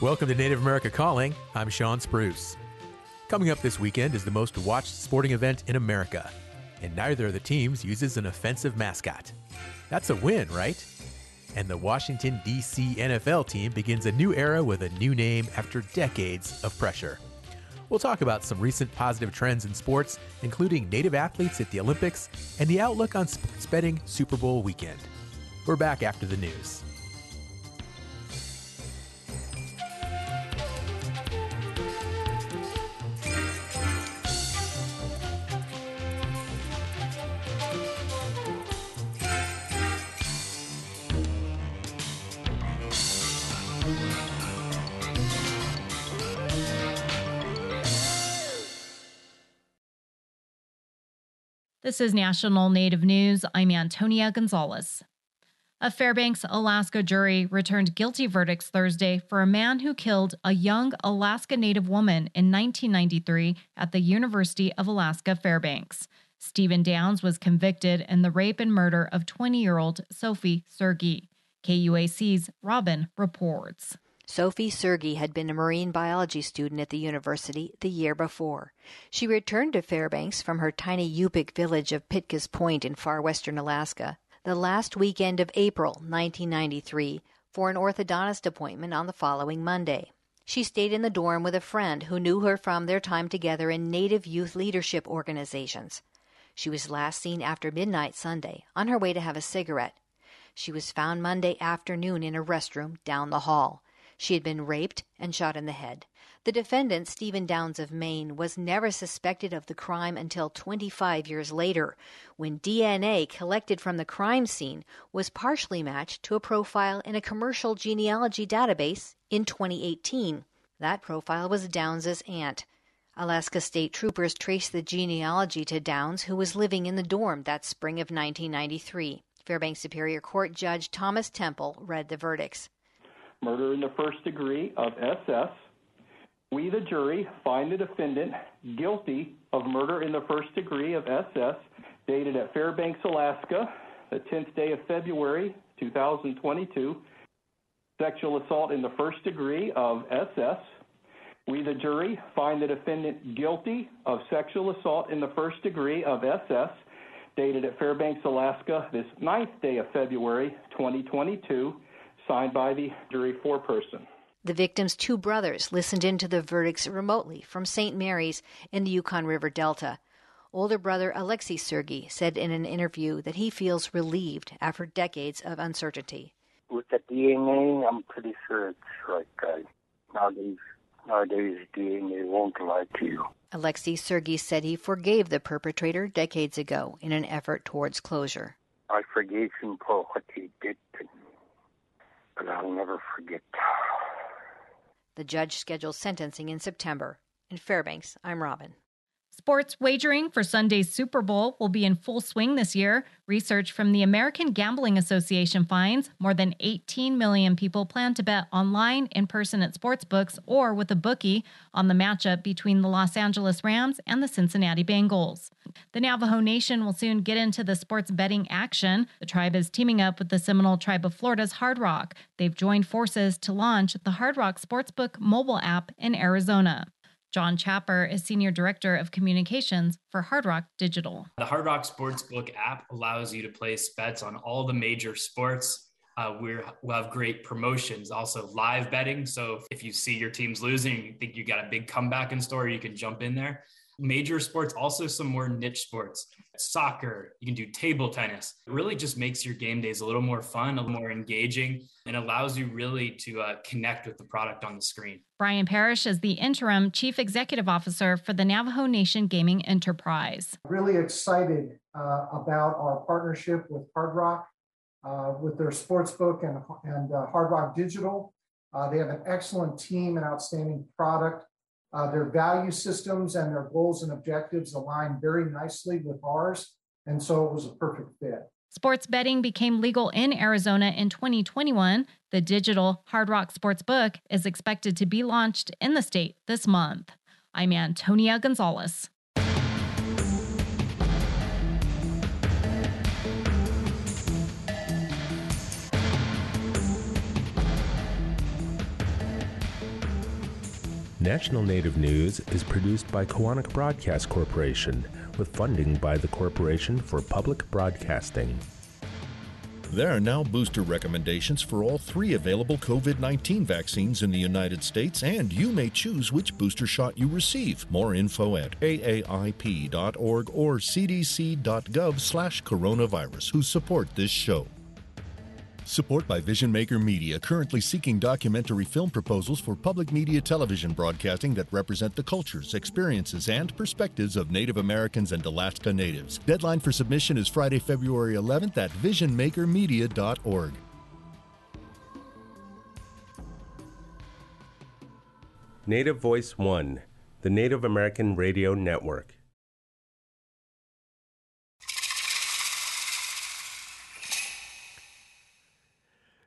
Welcome to Native America Calling. I'm Sean Spruce. Coming up this weekend is the most watched sporting event in America, and neither of the teams uses an offensive mascot. That's a win, right? And the Washington, D.C. NFL team begins a new era with a new name after decades of pressure. We'll talk about some recent positive trends in sports, including Native athletes at the Olympics and the outlook on sports betting Super Bowl weekend. We're back after the news. This is National Native News. I'm Antonia Gonzalez. A Fairbanks, Alaska jury returned guilty verdicts Thursday for a man who killed a young Alaska Native woman in 1993 at the University of Alaska Fairbanks. Stephen Downs was convicted in the rape and murder of 20 year old Sophie Sergey. KUAC's Robin reports. Sophie Sergey had been a marine biology student at the university the year before. She returned to Fairbanks from her tiny Yupik village of Pitkas Point in far western Alaska the last weekend of April 1993 for an orthodontist appointment on the following Monday. She stayed in the dorm with a friend who knew her from their time together in Native youth leadership organizations. She was last seen after midnight Sunday on her way to have a cigarette. She was found Monday afternoon in a restroom down the hall. She had been raped and shot in the head. The defendant, Stephen Downs of Maine, was never suspected of the crime until 25 years later, when DNA collected from the crime scene was partially matched to a profile in a commercial genealogy database in 2018. That profile was Downs's aunt. Alaska State Troopers traced the genealogy to Downs, who was living in the dorm that spring of 1993. Fairbanks Superior Court Judge Thomas Temple read the verdicts murder in the first degree of SS. We, the jury, find the defendant guilty of murder in the first degree of SS, dated at Fairbanks, Alaska, the 10th day of February 2022. Sexual assault in the first degree of SS. We, the jury, find the defendant guilty of sexual assault in the first degree of SS, dated at Fairbanks, Alaska, this 9th day of February 2022 signed by the jury foreperson. The victim's two brothers listened in to the verdicts remotely from St. Mary's in the Yukon River Delta. Older brother Alexei Sergey said in an interview that he feels relieved after decades of uncertainty. With the DNA, I'm pretty sure it's right uh, guy. Nowadays, nowadays DNA won't lie to you. Alexei Sergey said he forgave the perpetrator decades ago in an effort towards closure. I forgave him for what he did to me but I'll never forget. The judge schedules sentencing in September. In Fairbanks, I'm Robin. Sports wagering for Sunday's Super Bowl will be in full swing this year. Research from the American Gambling Association finds more than 18 million people plan to bet online, in person at sportsbooks, or with a bookie on the matchup between the Los Angeles Rams and the Cincinnati Bengals. The Navajo Nation will soon get into the sports betting action. The tribe is teaming up with the Seminole Tribe of Florida's Hard Rock. They've joined forces to launch the Hard Rock Sportsbook mobile app in Arizona. John Chapper is Senior Director of Communications for Hard Rock Digital. The Hard Rock Sportsbook app allows you to place bets on all the major sports. Uh, we will have great promotions, also live betting. So if you see your team's losing, you think you got a big comeback in store, you can jump in there major sports, also some more niche sports. Soccer, you can do table tennis. It really just makes your game days a little more fun, a little more engaging, and allows you really to uh, connect with the product on the screen. Brian Parrish is the interim chief executive officer for the Navajo Nation Gaming Enterprise. Really excited uh, about our partnership with Hard Rock, uh, with their sportsbook and, and uh, Hard Rock Digital. Uh, they have an excellent team and outstanding product. Uh, their value systems and their goals and objectives align very nicely with ours. And so it was a perfect fit. Sports betting became legal in Arizona in 2021. The digital Hard Rock Sports Book is expected to be launched in the state this month. I'm Antonia Gonzalez. National Native News is produced by Koahnic Broadcast Corporation with funding by the Corporation for Public Broadcasting. There are now booster recommendations for all three available COVID 19 vaccines in the United States, and you may choose which booster shot you receive. More info at aaip.org or cdc.gov slash coronavirus, who support this show. Support by Vision Maker Media, currently seeking documentary film proposals for public media television broadcasting that represent the cultures, experiences, and perspectives of Native Americans and Alaska Natives. Deadline for submission is Friday, February 11th at visionmakermedia.org. Native Voice One, the Native American Radio Network.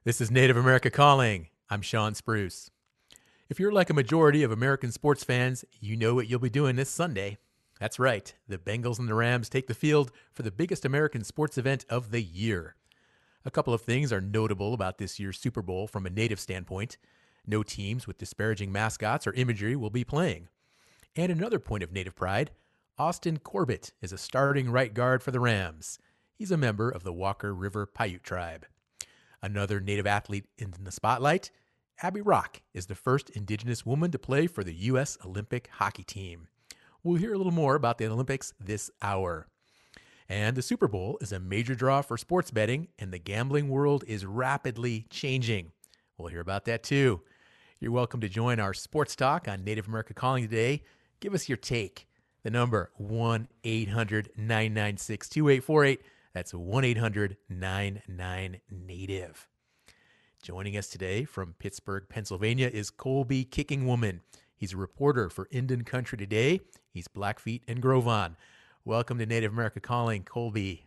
This is Native America Calling. I'm Sean Spruce. If you're like a majority of American sports fans, you know what you'll be doing this Sunday. That's right, the Bengals and the Rams take the field for the biggest American sports event of the year. A couple of things are notable about this year's Super Bowl from a native standpoint. No teams with disparaging mascots or imagery will be playing. And another point of native pride Austin Corbett is a starting right guard for the Rams. He's a member of the Walker River Paiute tribe. Another Native athlete in the spotlight, Abbey Roque is the first Indigenous woman to play for the U.S. Olympic hockey team. We'll hear a little more about the Olympics this hour. And the Super Bowl is a major draw for sports betting, and the gambling world is rapidly changing. We'll hear about that too. You're welcome to join our sports talk on Native America Calling today. Give us your take. The number 1 800 996 2848. That's 1 800 99 Native. Joining us today from Pittsburgh, Pennsylvania is Colby Kicking Woman. He's a reporter for Indian Country Today. He's Blackfeet and Gros Ventre. Welcome to Native America Calling, Colby.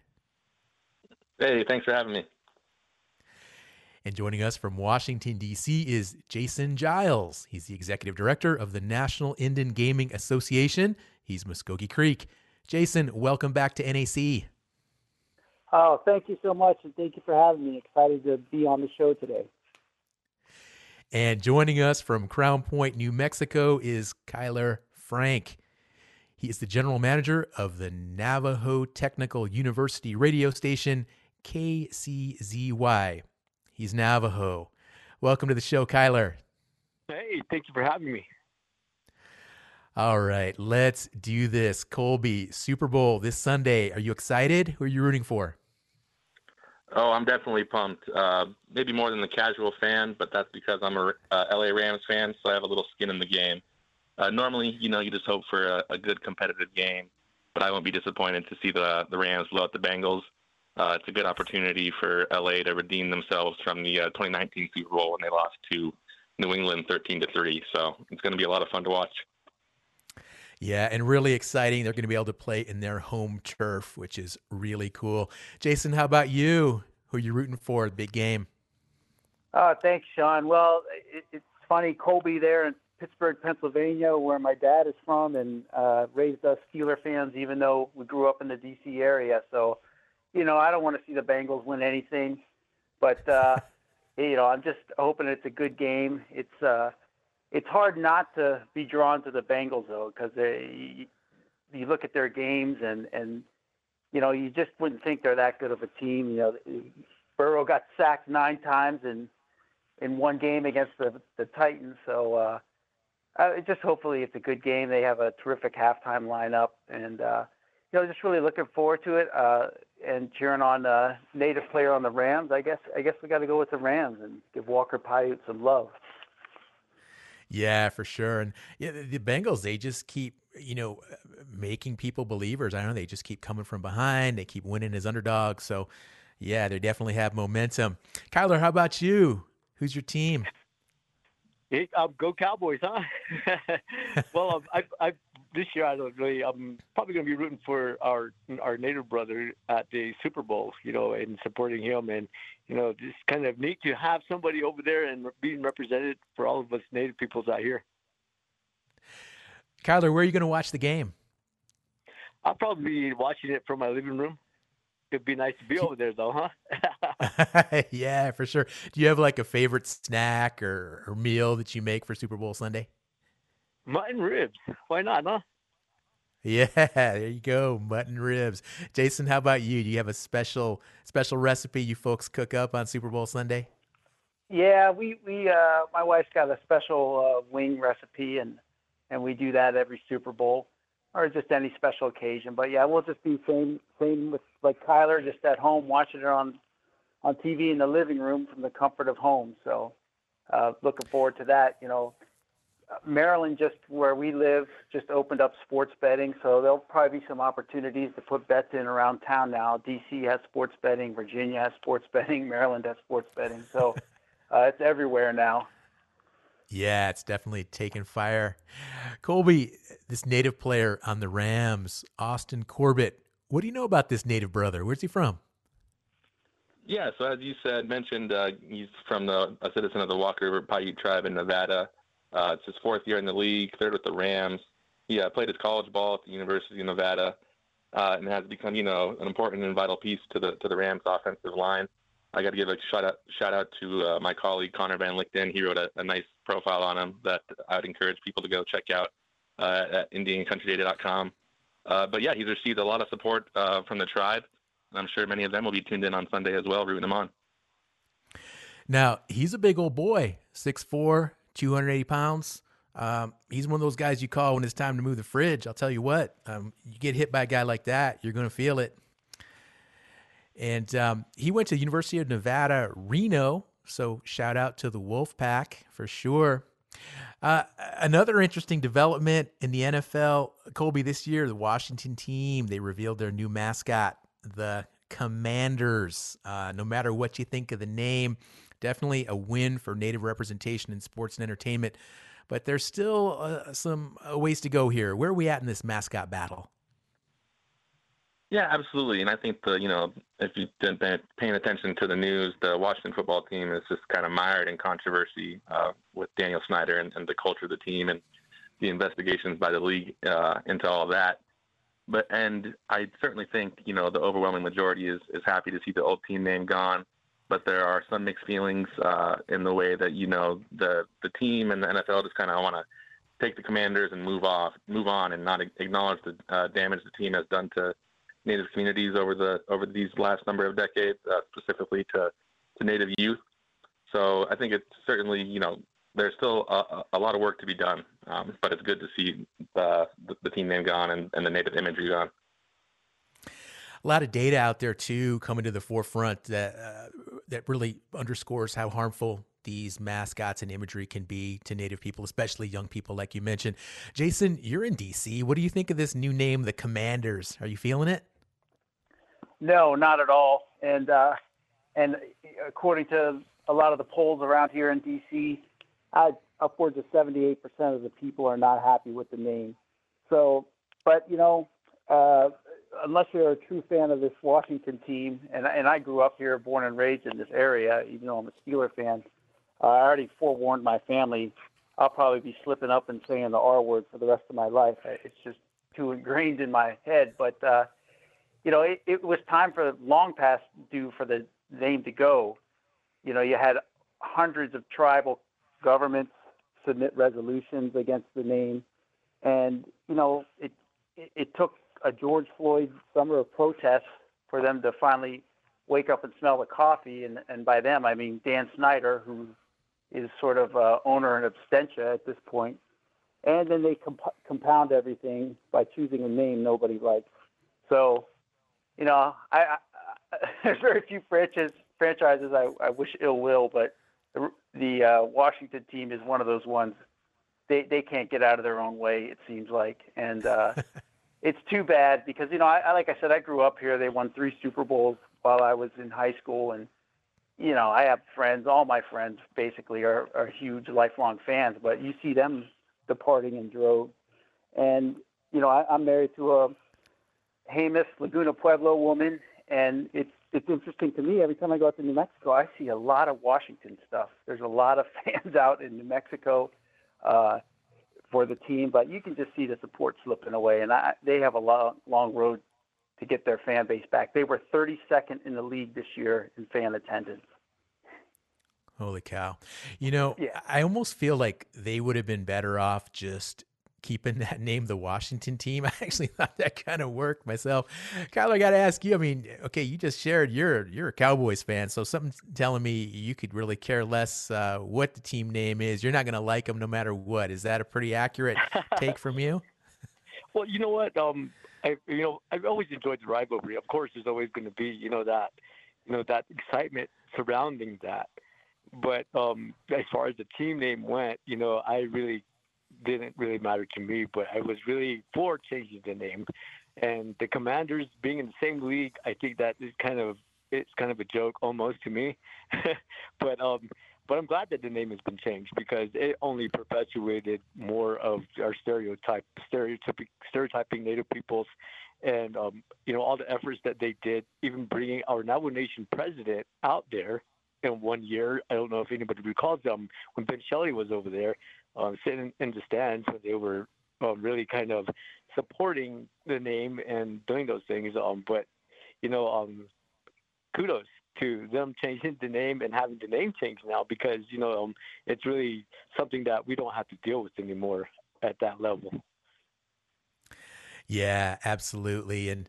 Hey, thanks for having me. And joining us from Washington, D.C. is Jason Giles. He's the executive director of the National Indian Gaming Association. He's Muskogee Creek. Jason, welcome back to NAC. Oh, thank you so much, and thank you for having me. Excited to be on the show today. And joining us from Crown Point, New Mexico, is Kyler Frank. He is the general manager of the Navajo Technical University radio station, KCZY. He's Navajo. Welcome to the show, Kyler. Hey, thank you for having me. All right, let's do this. Colby, Super Bowl this Sunday. Are you excited? Who are you rooting for? Oh, I'm definitely pumped. Uh, maybe more than the casual fan, but that's because I'm a uh, LA Rams fan, so I have a little skin in the game. Uh, normally, you know, you just hope for a, a, good competitive game, but I won't be disappointed to see the the Rams blow out the Bengals. Uh, it's a good opportunity for LA to redeem themselves from the uh, 2019 Super Bowl when they lost to New England 13 to 3. So it's going to be a lot of fun to watch. Yeah, and really exciting. They're going to be able to play in their home turf, which is really cool. Jason, how about you? Who are you rooting for? Big game. Oh, thanks, Sean. Well, it, it's funny, Colby there in Pittsburgh, Pennsylvania, where my dad is from, and uh, raised us Steeler fans, even though we grew up in the D.C. area. So, you know, I don't want to see the Bengals win anything, but uh, you know, I'm just hoping it's a good game. It's uh, it's hard not to be drawn to the Bengals though, because you, you look at their games and and you know you just wouldn't think they're that good of a team. You know, Burrow got sacked nine times in in one game against the the Titans, so uh, uh, just hopefully it's a good game. They have a terrific halftime lineup, and uh, you know just really looking forward to it. Uh, and cheering on a native player on the Rams. I guess I guess we got to go with the Rams and give Walker Paiute some love. Yeah, for sure. And yeah, the Bengals, they just keep, you know, making people believers. I don't know. They just keep coming from behind. They keep winning as underdogs. So, yeah, they definitely have momentum. Kyler, how about you? Who's your team? Hey, um, go Cowboys, huh? well, um, I, I, this year I don't really. I'm probably going to be rooting for our our native brother at the Super Bowl, you know, and supporting him. And you know, just kind of neat to have somebody over there and being represented for all of us native peoples out here. Kyler, where are you going to watch the game? I'll probably be watching it from my living room. It'd be nice to be over there, though, huh? yeah, for sure. Do you have like a favorite snack or, or meal that you make for Super Bowl Sunday? Mutton ribs. Why not, huh? Yeah, there you go, mutton ribs. Jason, how about you? Do you have a special special recipe you folks cook up on Super Bowl Sunday? Yeah, we we uh, my wife's got a special uh, wing recipe, and and we do that every Super Bowl or just any special occasion. But yeah, we'll just be same same with like Kyler, just at home watching it on on TV in the living room from the comfort of home. So uh, looking forward to that. You know, Maryland, just where we live, just opened up sports betting, so there'll probably be some opportunities to put bets in around town now. DC has sports betting, Virginia has sports betting, Maryland has sports betting, so uh, it's everywhere now. Yeah, it's definitely taken fire. Colby, this native player on the Rams, Austin Corbett. What do you know about this native brother? Where's he from? Yeah, so as you said, mentioned, uh, he's from the a citizen of the Walker River Paiute tribe in Nevada. Uh, it's his fourth year in the league, third with the Rams. He uh, played his college ball at the University of Nevada, uh, and has become, you know, an important and vital piece to the to the Rams' offensive line. I got to give a shout out shout out to uh, my colleague Connor Van Lichten. He wrote a, a, nice profile on him that I would encourage people to go check out uh, at IndianCountryToday.com. Uh, but yeah, he's received a lot of support from the tribe, and I'm sure many of them will be tuned in on Sunday as well, rooting him on. Now he's a big old boy, 6'4", 280 pounds. Um, he's one of those guys you call when it's time to move the fridge. I'll tell you what, um, you get hit by a guy like that, you're going to feel it. And um, he went to the University of Nevada, Reno. So shout out to the Wolf Pack for sure. Uh, another interesting development in the NFL, Colby, this year, the Washington team, they revealed their new mascot, the Commanders. Uh, no matter what you think of the name, definitely a win for native representation in sports and entertainment. But there's still uh, some uh, ways to go here. Where are we at in this mascot battle? Yeah, absolutely. And I think the you know if you've been paying attention to the news, the Washington football team is just kind of mired in controversy uh, with Daniel Snyder and, and, the culture of the team and the investigations by the league uh, into all that. But and I certainly think you know the overwhelming majority is is happy to see the old team name gone. But there are some mixed feelings uh, in the way that you know the the team and the NFL just kind of want to take the Commanders and move off, move on, and not acknowledge the uh, damage the team has done to Native communities over the over these last number of decades, uh, specifically to to Native youth. So I think it's certainly you know there's still a, a lot of work to be done, um, but it's good to see the, the, the team name gone and, and the Native imagery gone. A lot of data out there too coming to the forefront that uh, that really underscores how harmful these mascots and imagery can be to Native people, especially young people, like you mentioned. Jason, you're in DC. What do you think of this new name, the Commanders? Are you feeling it? No, not at all. And uh, and according to a lot of the polls around here in D.C., I, upwards of 78% of the people are not happy with the name. So, but you know, uh, unless you're a true fan of this Washington team, and and I grew up here, born and raised in this area, even though I'm a Steeler fan, uh, I already forewarned my family. I'll probably be slipping up and saying the R word for the rest of my life. It's just too ingrained in my head. But uh, you know, it, it was time for long past due for the name to go. You know, you had hundreds of tribal governments submit resolutions against the name, and you know, it it, it took a George Floyd summer of protests for them to finally wake up and smell the coffee, and and by them I mean Dan Snyder, who is sort of uh, owner and absentia at this point. and then they comp- compound everything by choosing a name nobody likes. So you know, I, I, there's very few franchises franchises I, I wish ill will, but the, the uh, Washington team is one of those ones. They they can't get out of their own way. It seems like, and uh, it's too bad because you know, I, I like I said, I grew up here. They won three Super Bowls while I was in high school, and you know, I have friends. All my friends basically are are huge lifelong fans, but you see them departing in droves, and you know, I, I'm married to a Jemez Laguna Pueblo woman, and it's it's interesting to me. Every time I go out to New Mexico, I see a lot of Washington stuff. There's a lot of fans out in New Mexico uh, for the team, but you can just see the support slipping away, and I, they have a long long road to get their fan base back. They were 32nd in the league this year in fan attendance. Holy cow. You know, yeah. I almost feel like they would have been better off just keeping that name the Washington team. I actually thought that kind of worked myself. Kyle, I got to ask you. I mean, okay, you just shared you're you're a Cowboys fan, so something telling me you could really care less uh, what the team name is. You're not going to like them no matter what. Is that a pretty accurate take from you? Well, you know what? Um, I you know I've always enjoyed the rivalry. Of course, there's always going to be you know that you know that excitement surrounding that. But um, as far as the team name went, you know, I really didn't really matter to me, but I was really for changing the name. And the Commanders being in the same league, I think that is kind of it's kind of a joke almost to me. but um, but I'm glad that the name has been changed because it only perpetuated more of our stereotype, stereotyping, stereotyping Native peoples, and um, you know all the efforts that they did, even bringing our Navajo Nation president out there in one year. I don't know if anybody recalls them when Ben Shelly was over there, um, sitting in the stands when they were um, really kind of supporting the name and doing those things. Um, but you know, um, kudos to them changing the name and having the name change now because you know um, it's really something that we don't have to deal with anymore at that level. Yeah, absolutely, and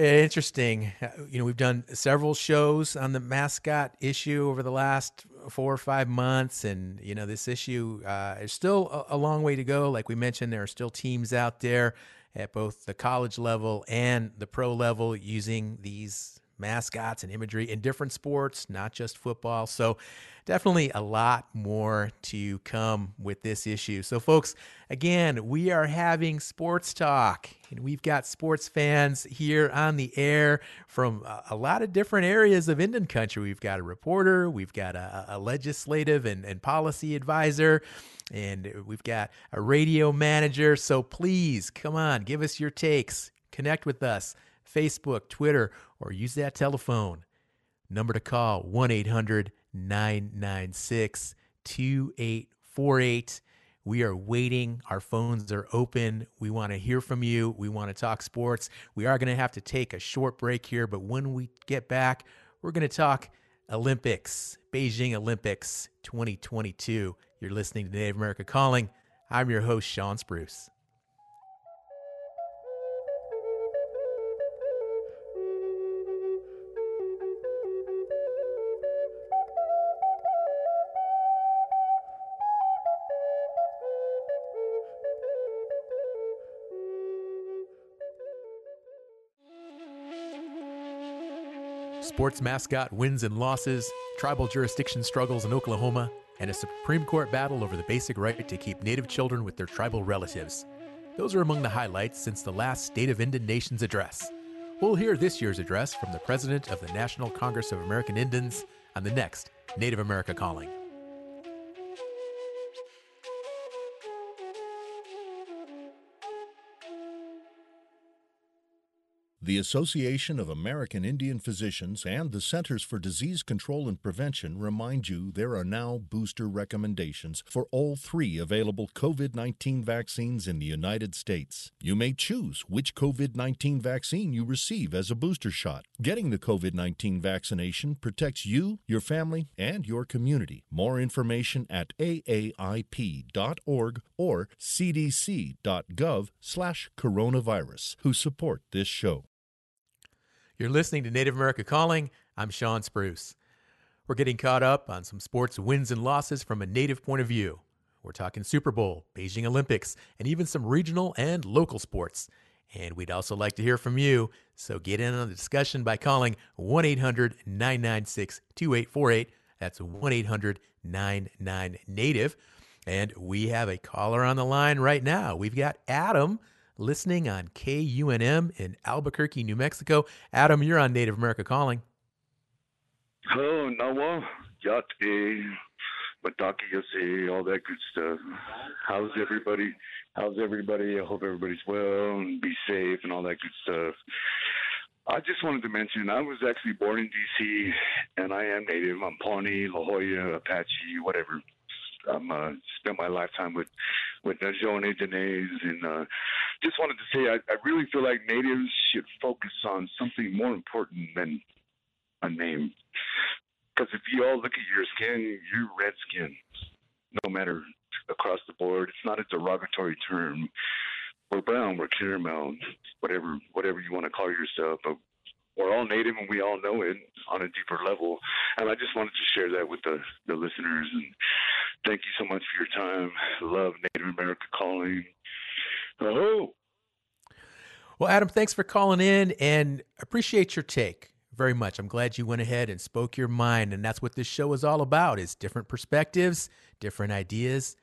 interesting. You know, we've done several shows on the mascot issue over the last four or five months, and you know, this issue uh, is still a, a long way to go. Like we mentioned, there are still teams out there at both the college level and the pro level using these mascots and imagery in different sports, not just football. So, definitely a lot more to come with this issue. So, folks, again, we are having sports talk, and we've got sports fans here on the air from a, lot of different areas of Indian country. We've got a reporter, we've got a, a legislative and, and policy advisor and we've got a radio manager. So please come on, give us your takes, connect with us. Facebook, Twitter, or use that telephone. Number to call 1 800 996 2848. We are waiting. Our phones are open. We want to hear from you. We want to talk sports. We are going to have to take a short break here, but when we get back, we're going to talk Olympics, Beijing Olympics 2022. You're listening to Native America Calling. I'm your host, Sean Spruce. Sports mascot wins and losses, tribal jurisdiction struggles in Oklahoma, and a Supreme Court battle over the basic right to keep Native children with their tribal relatives. Those are among the highlights since the last State of Indian Nations address. We'll hear this year's address from the President of the National Congress of American Indians on the next Native America Calling. The Association of American Indian Physicians and the Centers for Disease Control and Prevention remind you there are now booster recommendations for all three available COVID 19 vaccines in the United States. You may choose which COVID 19 vaccine you receive as a booster shot. Getting the COVID 19 vaccination protects you, your family, and your community. More information at aaip.org or cdc.gov slash coronavirus, who support this show. You're listening to Native America Calling. I'm Sean Spruce. We're getting caught up on some sports wins and losses from a Native point of view. We're talking Super Bowl, Beijing Olympics, and even some regional and local sports. And we'd also like to hear from you, so get in on the discussion by calling 1 800 996 2848. That's 1 800 99 Native. And we have a caller on the line right now. We've got Adam listening on KUNM in Albuquerque, New Mexico. Adam, you're on Native America Calling. Oh, Nawa, Yate, Mataki all that good stuff. How's everybody? How's everybody? I hope everybody's well and be safe and all that good stuff. I just wanted to mention I was actually born in D.C. and I am Native. I'm Pawnee, La Jolla, Apache, whatever. I'm uh, spent my lifetime with with uh, Jean Dene, and uh, just wanted to say I, I really feel like natives should focus on something more important than a name. Because if you all look at your skin, you're red skin, no matter across the board. It's not a derogatory term. We're brown, we're caramel, whatever whatever you want to call yourself, but we're all native and we all know it on a deeper level. And I just wanted to share that with the, the listeners. And thank you so much for your time. Love Native America calling. Oh. Well, Adam, thanks for calling in and appreciate your take very much. I'm glad you went ahead and spoke your mind. And that's what this show is all about is different perspectives, different ideas,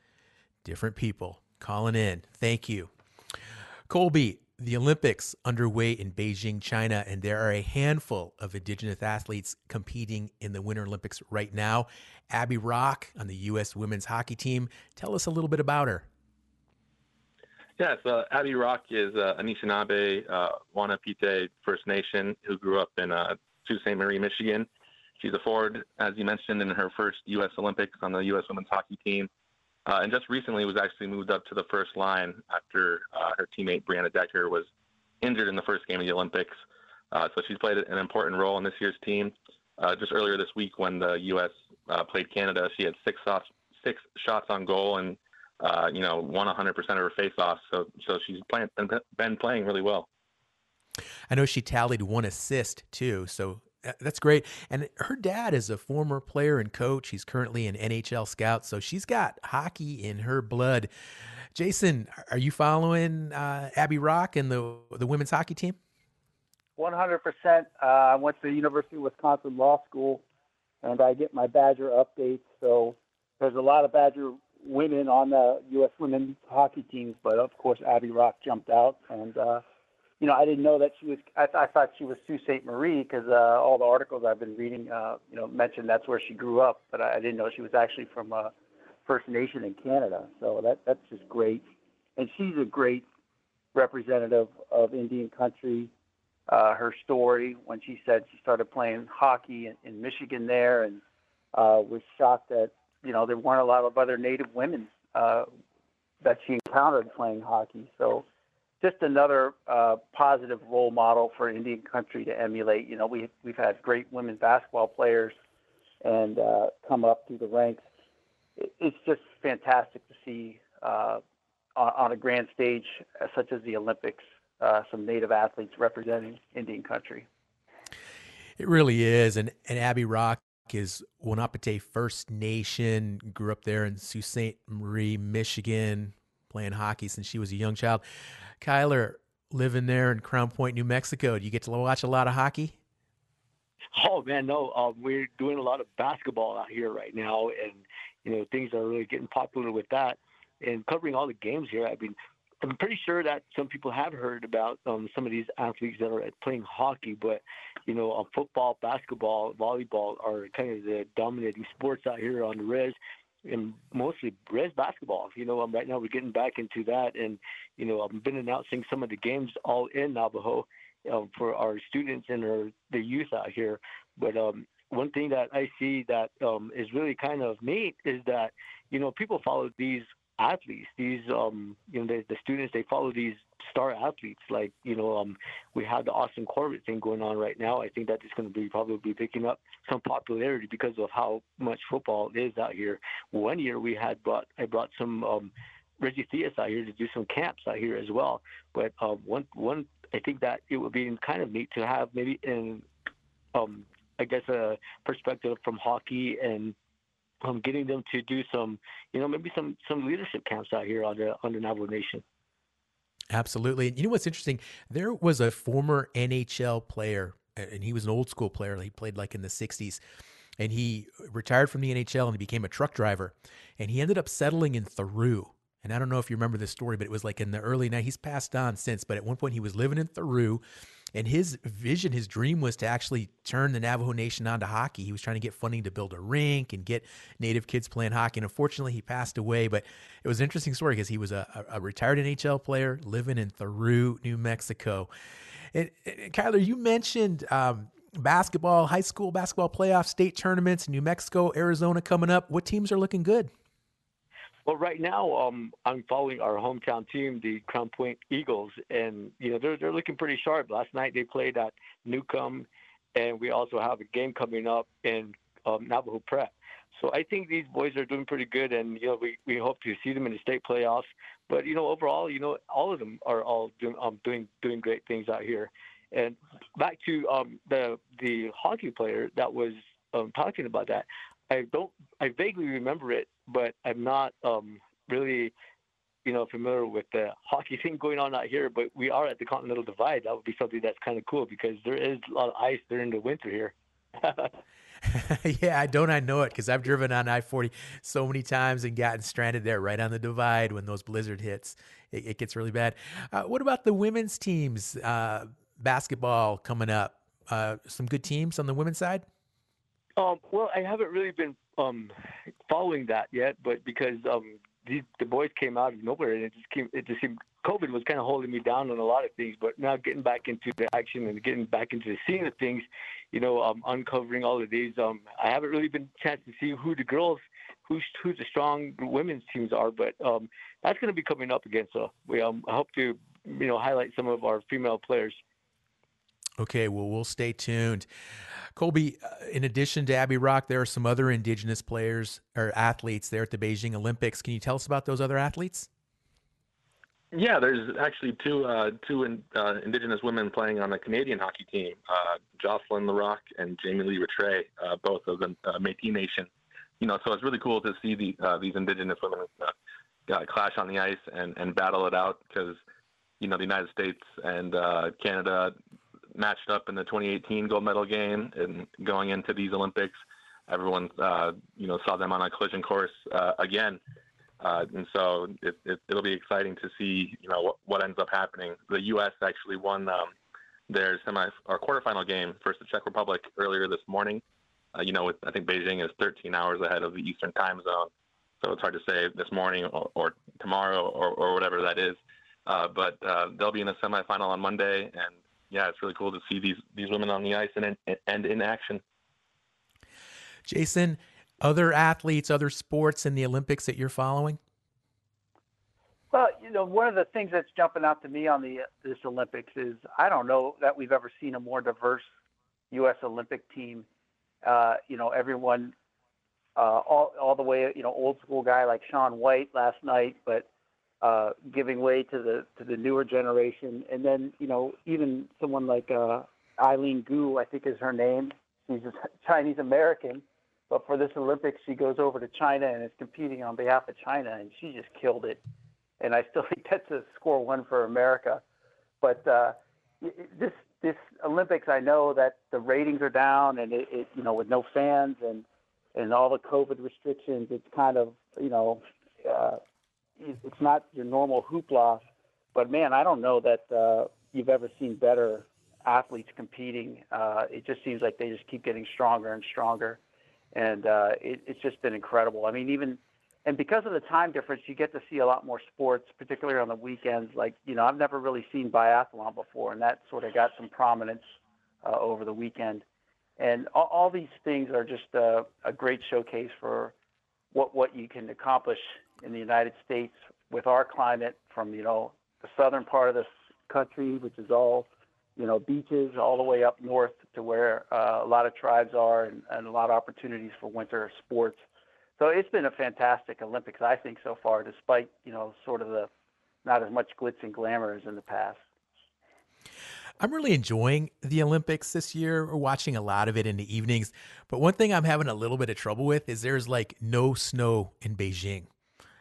different people calling in. Thank you. Colby, the Olympics underway in Beijing, China, and there are a handful of Indigenous athletes competing in the Winter Olympics right now. Abbey Roque on the U.S. women's hockey team. Tell us a little bit about her. Yes, uh, Abbey Roque is uh, Anishinaabe uh, Wahnapitae First Nation who grew up in uh, Sault Ste. Marie, Michigan. She's a forward, as you mentioned, in her first U.S. Olympics on the U.S. women's hockey team. Uh, and just recently was actually moved up to the first line after uh, her teammate Brianna Decker was injured in the first game of the Olympics. Uh, so she's played an important role in this year's team. Uh, just earlier this week, when the U.S. Uh, played Canada, she had six shots, six shots on goal, and uh, you know won 100% of her faceoffs. So so she's playing, been playing really well. I know she tallied one assist too. So that's great. And her dad is a former player and coach. He's currently an NHL scout, so she's got hockey in her blood. Jason, are you following uh, Abbey Roque and the the women's hockey team? One hundred percent. Uh, I went to the University of Wisconsin Law School, and I get my Badger updates. So there's a lot of Badger women on the U.S. women's hockey teams, but of course Abbey Roque jumped out, and uh, you know, I didn't know that she was. I, I thought she was Sault Ste. Marie because uh, all the articles I've been reading, uh, you know, mentioned that's where she grew up. But I, I didn't know she was actually from uh, First Nation in Canada. So that that's just great, and she's a great representative of Indian country. Uh, her story when she said she started playing hockey in, in Michigan there, and uh, was shocked that you know there weren't a lot of other Native women uh, that she encountered playing hockey. So just another uh, positive role model for Indian country to emulate. You know, we we've had great women basketball players and uh, come up through the ranks. It's just fantastic to see uh, on, a grand stage uh, such as the Olympics, uh, some Native athletes representing Indian country. It really is, and and Abbey Roque is Wahnapitae First Nation. Grew up there in Sault Ste. Marie, Michigan, playing hockey since she was a young child. Kyler, living there in Crown Point, New Mexico, do you get to watch a lot of hockey? Oh man, no. Um, we're doing a lot of basketball out here right now, and you know things are really getting popular with that. And covering all the games here, I mean, I'm pretty sure that some people have heard about um, some of these athletes that are playing hockey, but you know, um, football, basketball, volleyball are kind of the dominating sports out here on the res and mostly res basketball. You know, um, right now we're getting back into that, and you know, I've been announcing some of the games all in Navajo um, for our students and our the youth out here. But um, one thing that I see that um, is really kind of neat is that you know people follow these athletes. These, um, you know, the, the students they follow these star athletes. Like, you know, um, we have the Austin Corbett thing going on right now. I think that is going to be probably picking up some popularity because of how much football is out here. One year we had brought I brought some um, Reggie Theus out here to do some camps out here as well. But um, one one I think that it would be kind of neat to have maybe in um, I guess a perspective from hockey and um, getting them to do some, you know, maybe some some leadership camps out here on the on the Navajo Nation. Absolutely. And you know what's interesting? There was a former NHL player, and he was an old school player. He played like in the '60s, and he uh, retired from the NHL and he became a truck driver, and he ended up settling in Thoreau. And I don't know if you remember this story, but it was like in the early night. He's passed on since, but at one point he was living in Thoreau and his vision, his dream was to actually turn the Navajo Nation onto hockey. He was trying to get funding to build a rink and get Native kids playing hockey. And unfortunately, he passed away. But it was an interesting story because he was a, a, retired NHL player living in Thoreau, New Mexico. And, and Kyler, you mentioned um, basketball, high school basketball playoff, state tournaments, New Mexico, Arizona coming up. What teams are looking good? Well, right now, um, I'm following our hometown team, the Crown Point Eagles, and you know they're they're looking pretty sharp. Last night they played at Newcomb, and we also have a game coming up in um, Navajo Prep. So I think these boys are doing pretty good, and you know we, we hope to see them in the state playoffs. But you know overall, you know all of them are all doing um, doing doing great things out here. And back to um, the the hockey player that was um, talking about that, I don't I vaguely remember it, but I'm not um, really you know familiar with the hockey thing going on out here. But we are at the Continental Divide. That would be something that's kind of cool because there is a lot of ice during the winter here. yeah, I don't I know it because I've driven on I forty so many times and gotten stranded there right on the divide when those blizzard hits. It, it gets really bad. Uh, what about the women's teams? Uh, basketball coming up. Uh, some good teams on the women's side. Um, well, I haven't really been um, following that yet, but because um, the, boys came out of nowhere and it just came, it just seemed COVID was kind of holding me down on a lot of things. But now getting back into the action and getting back into the scene of things, you know, um, uncovering all of these, um, I haven't really been chance to see who the girls, who's who's the strong women's teams are. But um, that's going to be coming up again. So we um, hope to you know highlight some of our female players. Okay, well, we'll stay tuned. Colby, uh, in addition to Abbey Roque, there are some other Indigenous players or athletes there at the Beijing Olympics. Can you tell us about those other athletes? Yeah, there's actually two uh, two in, uh, Indigenous women playing on the Canadian hockey team, uh, Jocelyne Larocque and Jamie Lee Rattray, uh, both of the uh, Métis Nation. You know, so it's really cool to see the, these Indigenous women clash on the ice and, and battle it out because, you know, the United States and Canada matched up in the 2018 gold medal game and going into these Olympics, everyone uh, you know saw them on a collision course uh, again, uh, and so it, it, will be exciting to see you know what, what, ends up happening. The U.S. actually won um, their semi or quarterfinal game versus the Czech Republic earlier this morning. Uh, you know, with, I think Beijing is 13 hours ahead of the Eastern Time Zone, so it's hard to say this morning or, or tomorrow or, or whatever that is. Uh, but uh, they'll be in the semifinal on Monday, and yeah, it's really cool to see these these women on the ice and in, and in action. Jason, other athletes, other sports in the Olympics that you're following? Well, you know, one of the things that's jumping out to me on the this Olympics is I don't know that we've ever seen a more diverse U.S. Olympic team. Uh, you know, everyone, uh, all all the way, you know, old school guy like Shaun White last night, but uh, giving way to the to the newer generation, and then you know even someone like uh, Eileen Gu, I think is her name. She's a Chinese American, but for this Olympics, she goes over to China and is competing on behalf of China, and she just killed it. And I still think that's a score one for America. But uh, this this Olympics, I know that the ratings are down, and it, it you know with no fans and and all the COVID restrictions, it's kind of you know uh, it's not your normal hoopla. But man, I don't know that uh, you've ever seen better athletes competing. Uh, it just seems like they just keep getting stronger and stronger, and uh, it, it's just been incredible. I mean, even and because of the time difference, you get to see a lot more sports, particularly on the weekends. Like you know, I've never really seen biathlon before, and that sort of got some prominence uh, over the weekend. And all, all these things are just uh, a great showcase for what what you can accomplish in the United States with our climate from, you know, the southern part of this country, which is all, you know, beaches, all the way up north to where uh, a lot of tribes are and, and a lot of opportunities for winter sports. So it's been a fantastic Olympics, I think, so far, despite, you know, sort of the not as much glitz and glamour as in the past. I'm really enjoying the Olympics this year. We're watching a lot of it in the evenings. But one thing I'm having a little bit of trouble with is there's like no snow in Beijing.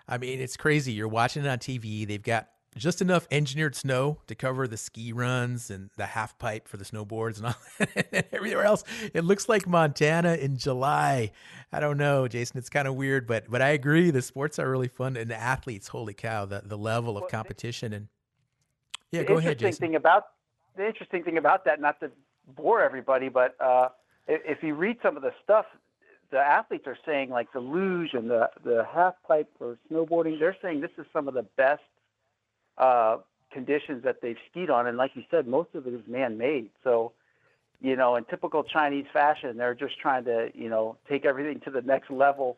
I mean, it's crazy. You're watching it on TV. They've got just enough engineered snow to cover the ski runs and the half pipe for the snowboards and all and everywhere else. It looks like Montana in July. I don't know, Jason. It's kind of weird, but but I agree. The sports are really fun and the athletes. Holy cow! The the level of competition and yeah. Go ahead, Jason. Thing about the interesting thing about that, not to bore everybody, but uh, if you read some of the stuff the athletes are saying like the luge and the the half pipe or snowboarding, they're saying this is some of the best uh, conditions that they've skied on. And like you said, most of it is man made. So, you know, in typical Chinese fashion, they're just trying to you know take everything to the next level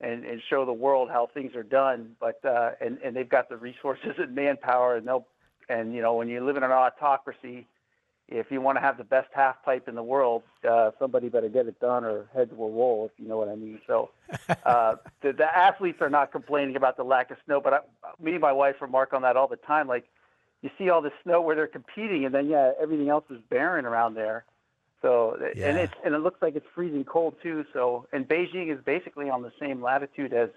and, and show the world how things are done. But uh, and and they've got the resources and manpower, and they'll and you know when you live in an autocracy if you want to have the best half pipe in the world, uh, somebody better get it done or heads will roll, if you know what I mean. So uh, the, the athletes are not complaining about the lack of snow, but I, me and my wife remark on that all the time. Like, you see all the snow where they're competing, and then yeah, everything else is barren around there. So yeah. and it's and it looks like it's freezing cold too. So and Beijing is basically on the same latitude as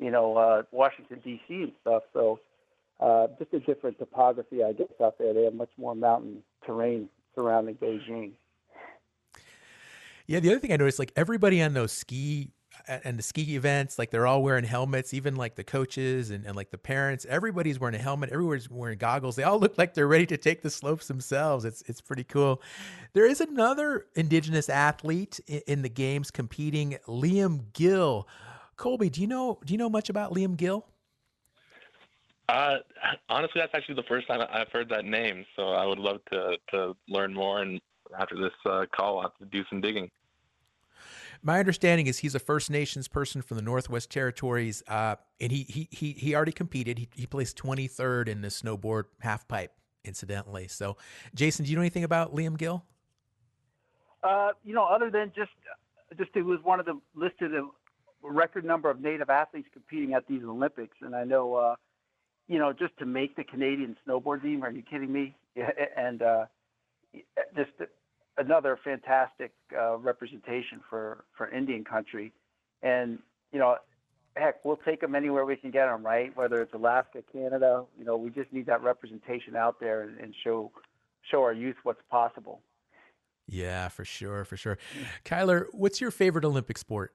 you know uh, Washington D.C. and stuff. So uh, just a different topography, I guess, out there. They have much more mountain terrain surrounding Beijing. Yeah, the other thing I noticed, like everybody on those ski and the ski events, like they're all wearing helmets, even like the coaches and, and like the parents, everybody's wearing a helmet, everybody's wearing goggles. They all look like they're ready to take the slopes themselves. It's it's pretty cool. There is another indigenous athlete in, in the games competing, Liam Gill. Colby, do you know do you know much about Liam Gill? Uh, honestly, that's actually the first time I've heard that name. So I would love to to learn more. And after this uh, call, I'll have to do some digging. My understanding is he's a First Nations person from the Northwest Territories, uh, and he he he he already competed. He he placed 23rd in the snowboard half pipe, incidentally. So, Jason, do you know anything about Liam Gill? Uh, you know, other than just just he was one of the listed a record number of Native athletes competing at these Olympics, and I know, uh, you know, just to make the Canadian snowboard team. Are you kidding me? And uh, just another fantastic uh, representation for for Indian country, and you know, heck, we'll take them anywhere we can get them, right? Whether it's Alaska, Canada, you know, we just need that representation out there and, and show show our youth what's possible. Yeah, for sure, for sure. Kyler, what's your favorite Olympic sport?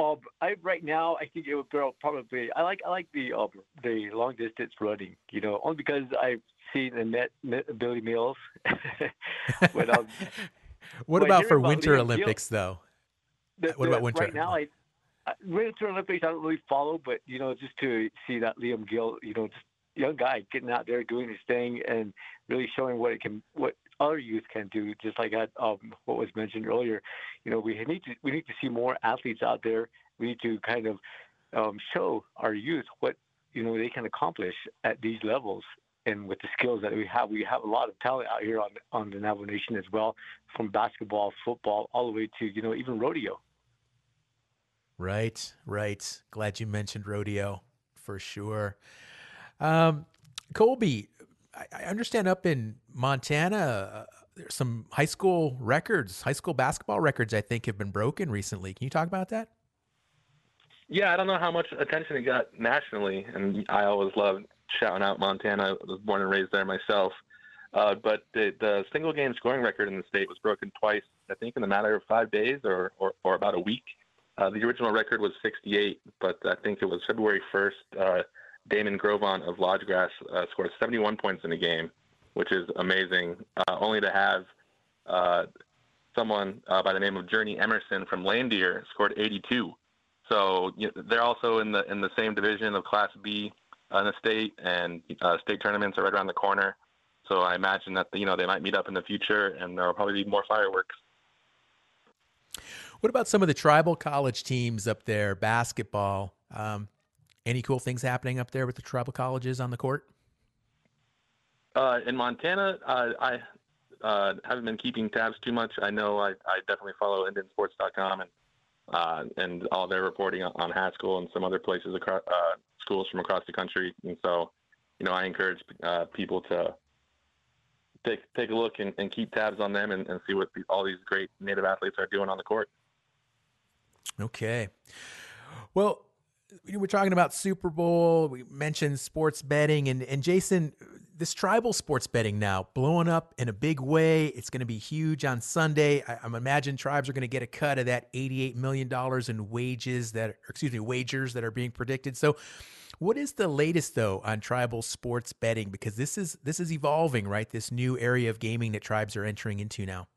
Um, I right now I think it would go probably. I like I like the uh, the long distance running. You know, only because I've seen the net, net Billy Mills. but, um, what about for Winter Olympics though? The, what about Winter? Right now, I, I Winter Olympics I don't really follow, but you know, just to see that Liam Gill, you know, just young guy getting out there doing his thing and really showing what it can what other youth can do, just like um, what was mentioned earlier. You know, we need to we need to see more athletes out there. We need to kind of um, show our youth what you know they can accomplish at these levels and with the skills that we have. We have a lot of talent out here on on the Navajo Nation as well, from basketball, football, all the way to you know even rodeo. Right, right. Glad you mentioned rodeo for sure. Um, Colby, I, understand up in Montana, uh, there's some high school records, high school basketball records, I think, have been broken recently. Can you talk about that? Yeah, I don't know how much attention it got nationally, and I always loved shouting out Montana. I was born and raised there myself. Uh, but the, the single game scoring record in the state was broken twice, I think, in a matter of five days or, or, or about a week. Uh, the original record was 68, but I think it was February 1st. Uh, Damon Grovon of Lodge Grass uh, scored 71 points in a game, which is amazing. Uh, only to have uh, someone uh, by the name of Journey Emerson from Lame Deer scored 82. So you know, they're also in the in the same division of Class B in the state, and uh, state tournaments are right around the corner. So I imagine that you know they might meet up in the future, and there will probably be more fireworks. What about some of the tribal college teams up there, basketball? Um, any cool things happening up there with the tribal colleges on the court? Uh, in Montana, uh, I uh, haven't been keeping tabs too much. I know I, I definitely follow IndianSports.com and uh, and all their reporting on Haskell and some other places across uh, schools from across the country. And so, you know, I encourage uh, people to take take a look and, and keep tabs on them and, and see what the, all these great Native athletes are doing on the court. Okay. Well, we're talking about Super Bowl. We mentioned sports betting, and and Jason, this tribal sports betting now blowing up in a big way. It's going to be huge on Sunday. I, I imagine tribes are going to get a cut of that eighty-eight million dollars in wages that, excuse me, wagers that are being predicted. So, what is the latest though on tribal sports betting? Because this is this is evolving, right? This new area of gaming that tribes are entering into now.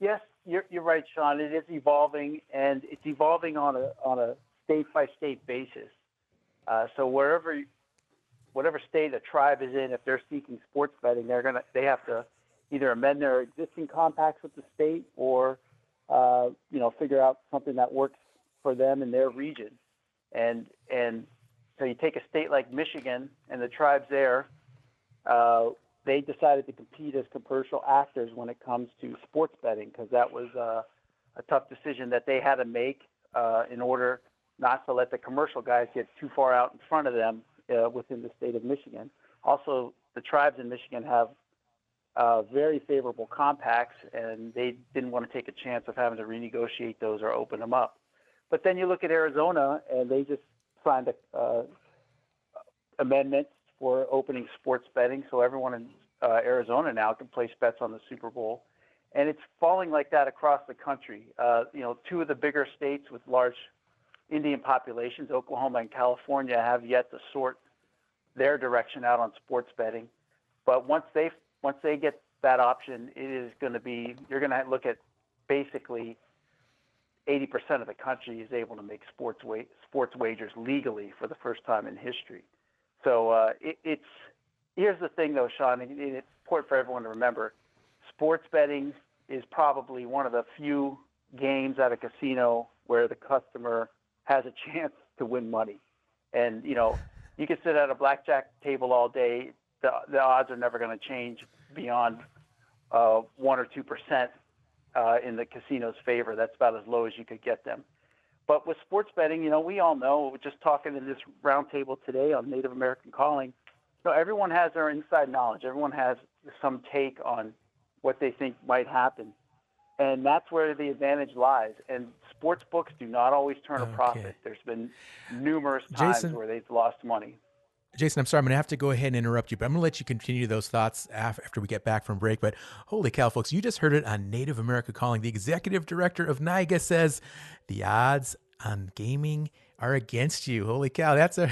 Yes, you're, you're right, Sean. It is evolving, and it's evolving on a on a state by state basis. Uh, so wherever, whatever state a tribe is in, if they're seeking sports betting, they're gonna they have to either amend their existing compacts with the state or uh, you know figure out something that works for them in their region. And and so you take a state like Michigan and the tribes there. Uh, they decided to compete as commercial actors when it comes to sports betting because that was uh, a tough decision that they had to make uh, in order not to let the commercial guys get too far out in front of them uh, within the state of Michigan. Also, the tribes in Michigan have uh, very favorable compacts, and they didn't want to take a chance of having to renegotiate those or open them up. But then you look at Arizona, and they just signed a uh, amendment for opening sports betting, so everyone in uh, Arizona now can place bets on the Super Bowl, and it's falling like that across the country. Uh, you know, two of the bigger states with large Indian populations, Oklahoma and California, have yet to sort their direction out on sports betting. But once they once they get that option, it is going to be you're going to look at basically 80% of the country is able to make sports wa- sports wagers legally for the first time in history. So uh, it, it's here's the thing though, Sean, and it's important for everyone to remember: sports betting is probably one of the few games at a casino where the customer has a chance to win money. And you know, you can sit at a blackjack table all day. The, the odds are never going to change beyond uh, one or two percent uh, in the casino's favor. That's about as low as you could get them. But with sports betting, you know, we all know, just talking in this roundtable today on Native American calling, you know, everyone has their inside knowledge. Everyone has some take on what they think might happen. And that's where the advantage lies. And sports books do not always turn okay. a profit. There's been numerous times Jason, where they've lost money. Jason, I'm sorry, I'm going to have to go ahead and interrupt you, but I'm going to let you continue those thoughts after we get back from break. But holy cow, folks, you just heard it on Native America Calling. The executive director of NIGA says the odds on gaming are against you. Holy cow, that's a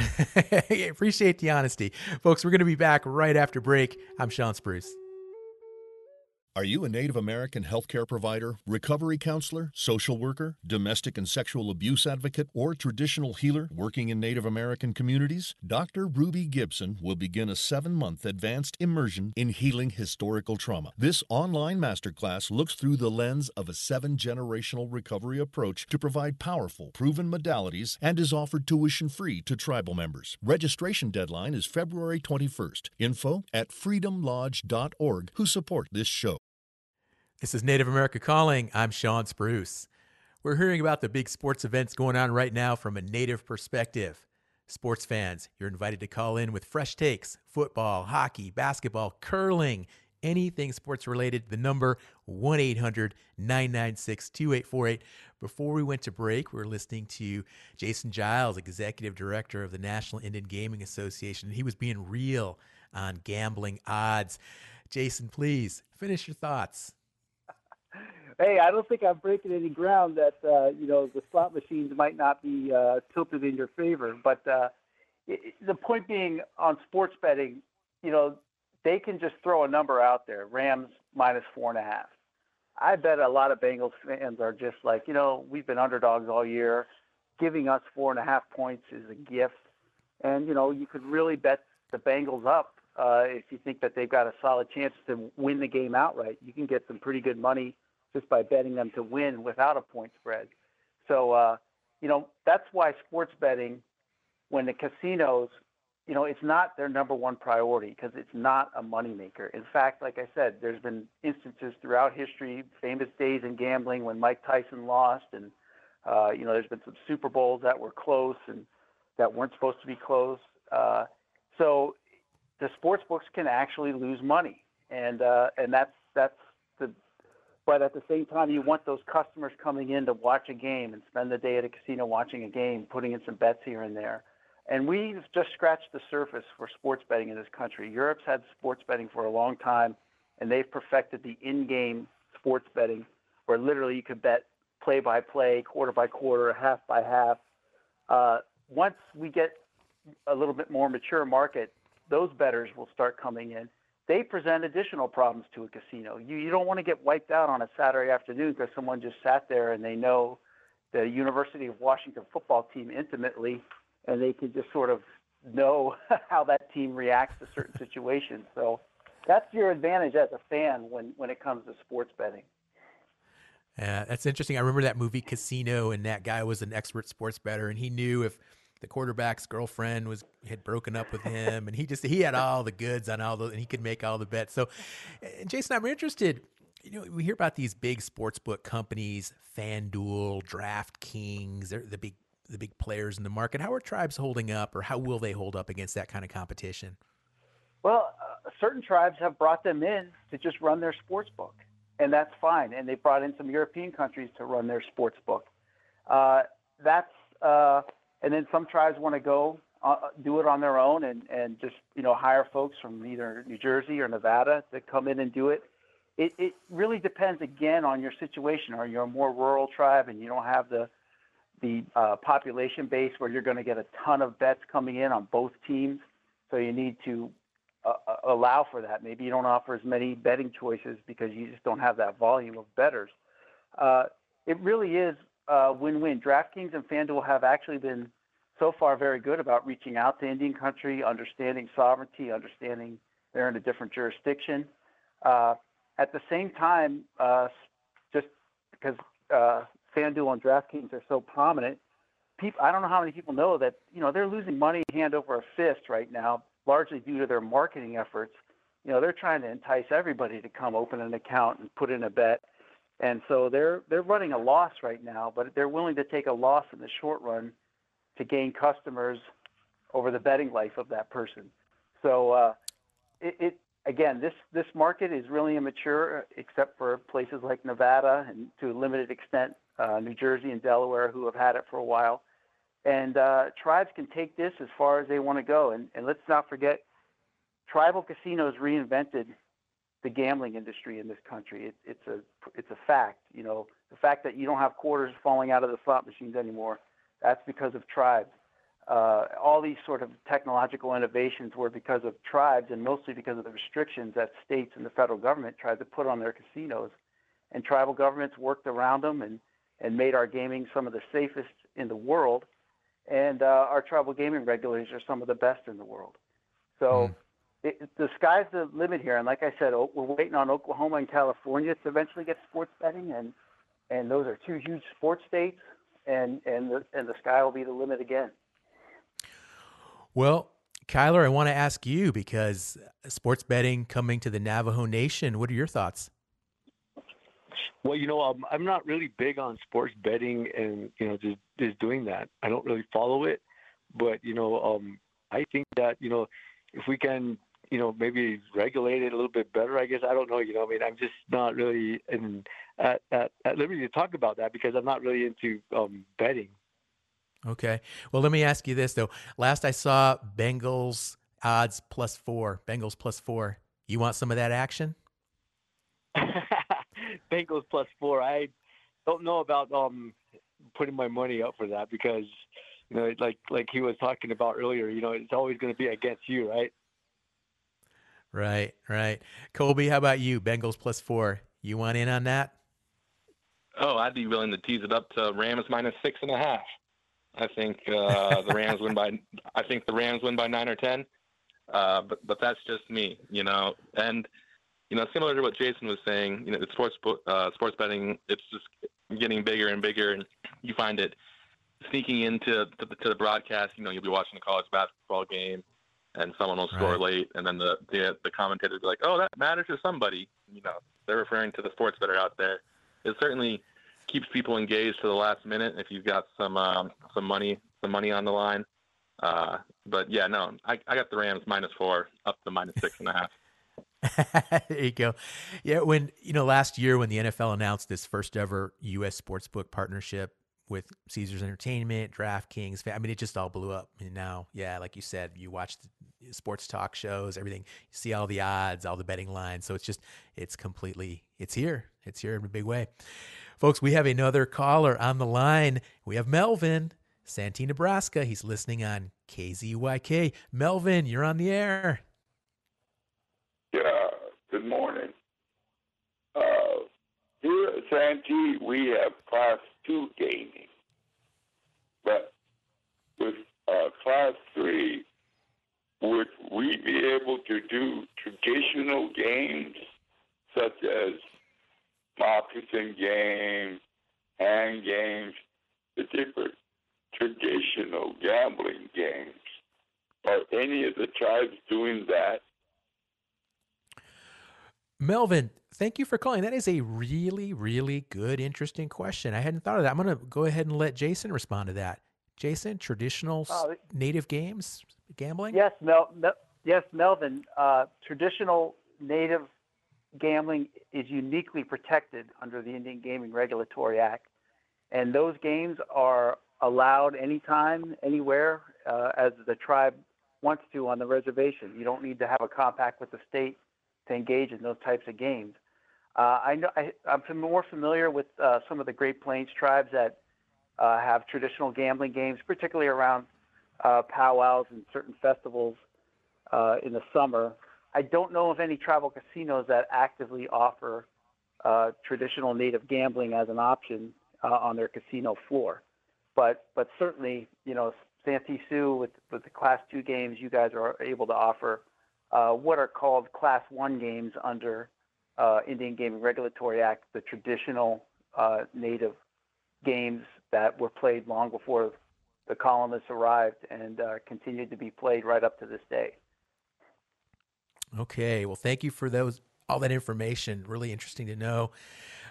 appreciate the honesty. Folks, we're going to be back right after break. I'm Sean Spruce. Are you a Native American healthcare provider, recovery counselor, social worker, domestic and sexual abuse advocate, or traditional healer working in Native American communities? Dr. Ruby Gibson will begin a seven month advanced immersion in healing historical trauma. This online masterclass looks through the lens of a seven generational recovery approach to provide powerful, proven modalities and is offered tuition free to tribal members. Registration deadline is February 21st. Info at freedomlodge.org, who support this show. This is Native America Calling. I'm Sean Spruce. We're hearing about the big sports events going on right now from a Native perspective. Sports fans, you're invited to call in with fresh takes football, hockey, basketball, curling, anything sports related. The number 1 800 996 2848. Before we went to break, we were listening to Jason Giles, Executive Director of the National Indian Gaming Association. He was being real on gambling odds. Jason, please finish your thoughts hey, I don't think I'm breaking any ground that uh, you know the slot machines might not be uh, tilted in your favor. But uh, it, the point being, on sports betting, you know, they can just throw a number out there: Rams minus four and a half. I bet a lot of Bengals fans are just like, you know, we've been underdogs all year. Giving us four and a half points is a gift, and you know, you could really bet the Bengals up uh, if you think that they've got a solid chance to win the game outright. You can get some pretty good money just by betting them to win without a point spread. So, uh, you know, that's why sports betting, when the casinos, you know, it's not their number one priority because it's not a moneymaker. In fact, like I said, there's been instances throughout history, famous days in gambling when Mike Tyson lost, and uh, you know, there's been some Super Bowls that were close and that weren't supposed to be close. Uh, so the sports books can actually lose money, and uh, and that's that's the. but at the same time, you want those customers coming in to watch a game and spend the day at a casino watching a game, putting in some bets here and there. And we've just scratched the surface for sports betting in this country. Europe's had sports betting for a long time, and they've perfected the in-game sports betting, where literally you could bet play by play, quarter by quarter, half by half. Uh, once we get a little bit more mature market, those bettors will start coming in they present additional problems to a casino. You, you don't want to get wiped out on a Saturday afternoon because someone just sat there and they know the University of Washington football team intimately, and they can just sort of know how that team reacts to certain situations. So that's your advantage as a fan when, when it comes to sports betting. Uh, that's interesting. I remember that movie Casino, and that guy was an expert sports bettor, and he knew if the quarterback's girlfriend was had broken up with him, and he just he had all the goods on all the, and he could make all the bets. So, Jason, I'm interested. You know, we hear about these big sports book companies, FanDuel, DraftKings, they're the big the big players in the market. How are tribes holding up, or how will they hold up against that kind of competition? Well, uh, certain tribes have brought them in to just run their sports book, and that's fine. And they brought in some European countries to run their sports book. Uh, that's uh, and then some tribes want to go uh, do it on their own and, and just you know hire folks from either New Jersey or Nevada to come in and do it. It, it really depends again on your situation. Are you a more rural tribe and you don't have the the uh, population base where you're going to get a ton of bets coming in on both teams, so you need to uh, uh, allow for that. Maybe you don't offer as many betting choices because you just don't have that volume of betters. Uh, it really is uh, win-win. DraftKings and FanDuel have actually been so far very good about reaching out to Indian country, understanding sovereignty, understanding they're in a different jurisdiction. Uh, at the same time, uh, just because uh, FanDuel and DraftKings are so prominent, people, I don't know how many people know that you know they're losing money hand over a fist right now, largely due to their marketing efforts. You know, they're trying to entice everybody to come open an account and put in a bet and so they're they're running a loss right now, but they're willing to take a loss in the short run to gain customers over the betting life of that person. So uh, it, it again, this this market is really immature, except for places like Nevada and to a limited extent uh, New Jersey and Delaware, who have had it for a while. And uh, tribes can take this as far as they want to go. And, and let's not forget, tribal casinos reinvented the gambling industry in this country. It, it's a it's a fact. You know, the fact that you don't have quarters falling out of the slot machines anymore, that's because of tribes. Uh, all these sort of technological innovations were because of tribes, and mostly because of the restrictions that states and the federal government tried to put on their casinos. And tribal governments worked around them and and made our gaming some of the safest in the world. And uh, our tribal gaming regulators are some of the best in the world. So. Mm it, the sky's the limit here. And like I said, we're waiting on Oklahoma and California to eventually get sports betting, and and those are two huge sports states, and and the, and the sky will be the limit again. Well, Kyler, I want to ask you because sports betting coming to the Navajo Nation. What are your thoughts? Well, you know, um, I'm not really big on sports betting and you know just just doing that. I don't really follow it, but you know, um, I think that you know if we can you know, maybe regulate it a little bit better. I guess I don't know. You know, I mean, I'm just not really in, at, at, at liberty to talk about that because I'm not really into um, betting. Okay. Well, let me ask you this though. Last I saw, Bengals odds plus four. Bengals plus four. You want some of that action? Bengals plus four. I don't know about um, putting my money up for that because you know, like like he was talking about earlier. You know, it's always going to be against you, right? Right, right. Colby, how about you? Bengals plus four. You want in on that? Oh, I'd be willing to tease it up to Rams minus six and a half. I think uh, the Rams win by. I think the Rams win by nine or ten. Uh, but but that's just me, you know. And you know, similar to what Jason was saying, you know, the sports uh, sports betting, it's just getting bigger and bigger, and you find it sneaking into to the, to the broadcast. You know, you'll be watching a college basketball game and someone will score right. late, and then the, the the commentators will be like, "Oh, that matters to somebody." You know, they're referring to the sports better out there. It certainly keeps people engaged to the last minute if you've got some um, some money some money on the line. Uh, but yeah, no, I, I got the Rams minus four up to minus six and a half. there you go. Yeah, when you know last year when the NFL announced this first ever U.S. sportsbook partnership, with Caesars Entertainment, DraftKings. I mean, it just all blew up. And now, yeah, like you said, you watch the sports talk shows, everything. You see all the odds, all the betting lines. So it's just, it's completely, it's here. It's here in a big way. Folks, we have another caller on the line. We have Melvin, Santee, Nebraska. He's listening on KZYK. Melvin, you're on the air. Yeah, good morning. Uh, here at Santee, we have Class 2 gaming. But with uh, Class 3, would we be able to do traditional games such as moccasin games, hand games, the different traditional gambling games. Are any of the tribes doing that? Melvin, thank you for calling. That is a really, really good, interesting question. I hadn't thought of that. I'm going to go ahead and let Jason respond to that. Jason, traditional uh, native games, gambling? Yes, Mel, Mel yes, Melvin. Uh, traditional native gambling is uniquely protected under the Indian Gaming Regulatory Act, and those games are allowed anytime, anywhere, uh, as the tribe wants to on the reservation. You don't need to have a compact with the state to engage in those types of games. Uh, I know I, am more familiar with uh, some of the Great Plains tribes that uh, have traditional gambling games, particularly around uh, powwows and certain festivals uh, in the summer. I don't know of any tribal casinos that actively offer uh, traditional native gambling as an option on their casino floor, but but certainly you know Santee Sioux with with the Class Two games, you guys are able to offer uh, what are called Class 1 games under uh, Indian Gaming Regulatory Act, the traditional uh, native games that were played long before the colonists arrived and uh, continued to be played right up to this day. Okay, well, thank you for those all that information. Really interesting to know,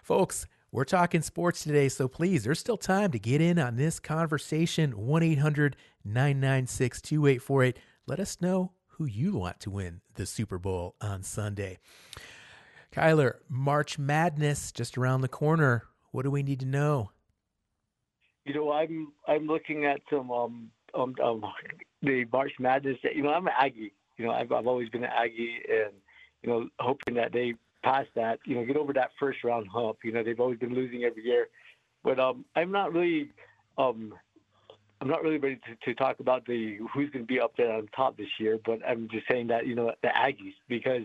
folks. We're talking sports today, so please, there's still time to get in on this conversation. 1 800 996 2848. Let us know who you want to win the Super Bowl on Sunday. Kyler, March Madness just around the corner. What do we need to know? You know, I'm I'm looking at some um um, um the March Madness. You know, I'm an Aggie. You know, I've I've always been an Aggie, and you know, hoping that they pass that. You know, get over that first round hump. You know, they've always been losing every year, but um, I'm not really um I'm not really ready to, to talk about the who's going to be up there on top this year, but I'm just saying that you know the Aggies because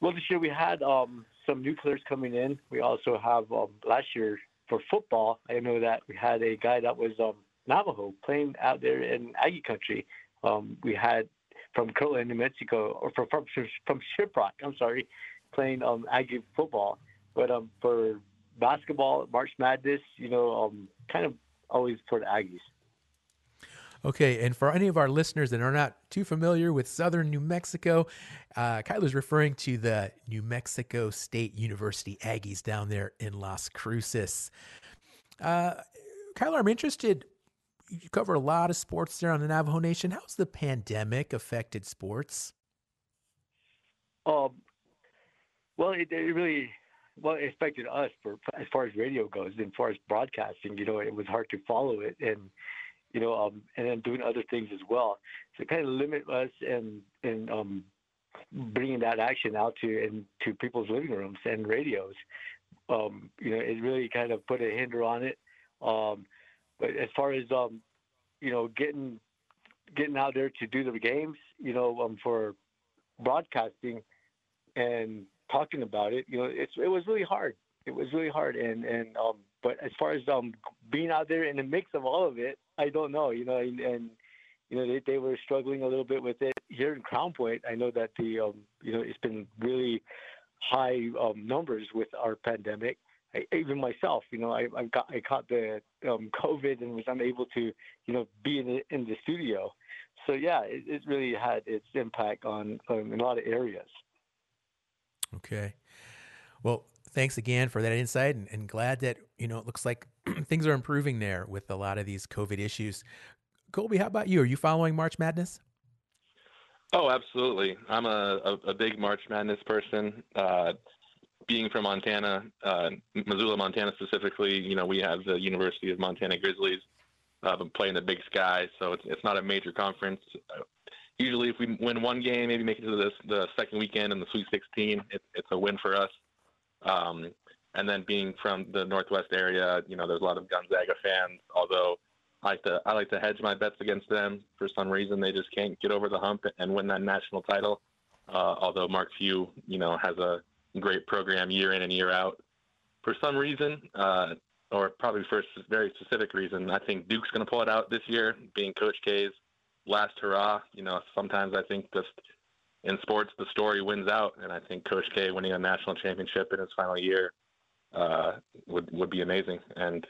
well this year we had um, some new players coming in. We also have um, last year for football. I know that we had a guy that was um, Navajo playing out there in Aggie country. Um, we had from Kirtland, New Mexico, or from from, from Shiprock. I'm sorry, playing um, Aggie football. But um, for basketball, March Madness, you know, kind of always for the Aggies. Okay, and for any of our listeners that are not too familiar with southern New Mexico, uh, Kyler's referring to the New Mexico State University Aggies down there in Las Cruces. Uh, Kyler, I'm interested. You cover a lot of sports there on the Navajo Nation. How's the pandemic affected sports? Um, well, it, it really well it affected us for as far as radio goes, and as far as broadcasting. You know, it was hard to follow it, and you know, um, and then doing other things as well. So kind of limit us and and um, bringing that action out to and to people's living rooms and radios. Um, you know, it really kind of put a hinder on it. Um, but as far as um, you know, getting getting out there to do the games, you know, um, for broadcasting and talking about it, you know, it's it was really hard. It was really hard, and and um, but as far as um being out there in the mix of all of it, I don't know. You know, and, and you know they, they were struggling a little bit with it here in Crown Point. I know that the um, you know it's been really high um, numbers with our pandemic. I, even myself, you know, I, I got I caught the um, COVID and was unable to, you know, be in the, in the studio. So yeah, it, it really had its impact on um, a lot of areas. Okay. Well, thanks again for that insight and, and glad that, you know, it looks like things are improving there with a lot of these COVID issues. Colby, how about you? Are you following March Madness? Oh, absolutely. I'm a, a, a big March Madness person. Uh, being from Montana, uh, Missoula, Montana specifically, you know, we have the University of Montana Grizzlies uh, playing the Big Sky, so it's it's not a major conference. usually, if we win one game, maybe make it to the the second weekend in the Sweet 16, it, it's a win for us. Um, and then being from the Northwest area, you know, there's a lot of Gonzaga fans. Although I like to I like to hedge my bets against them. For some reason, they just can't get over the hump and win that national title. Uh, although Mark Few, you know, has a great program year in and year out. For some reason, uh, or probably for a very specific reason, I think Duke's going to pull it out this year, being Coach K's last hurrah. You know, sometimes I think just in sports, the story wins out, and I think Coach K winning a national championship in his final year uh, would would be amazing. And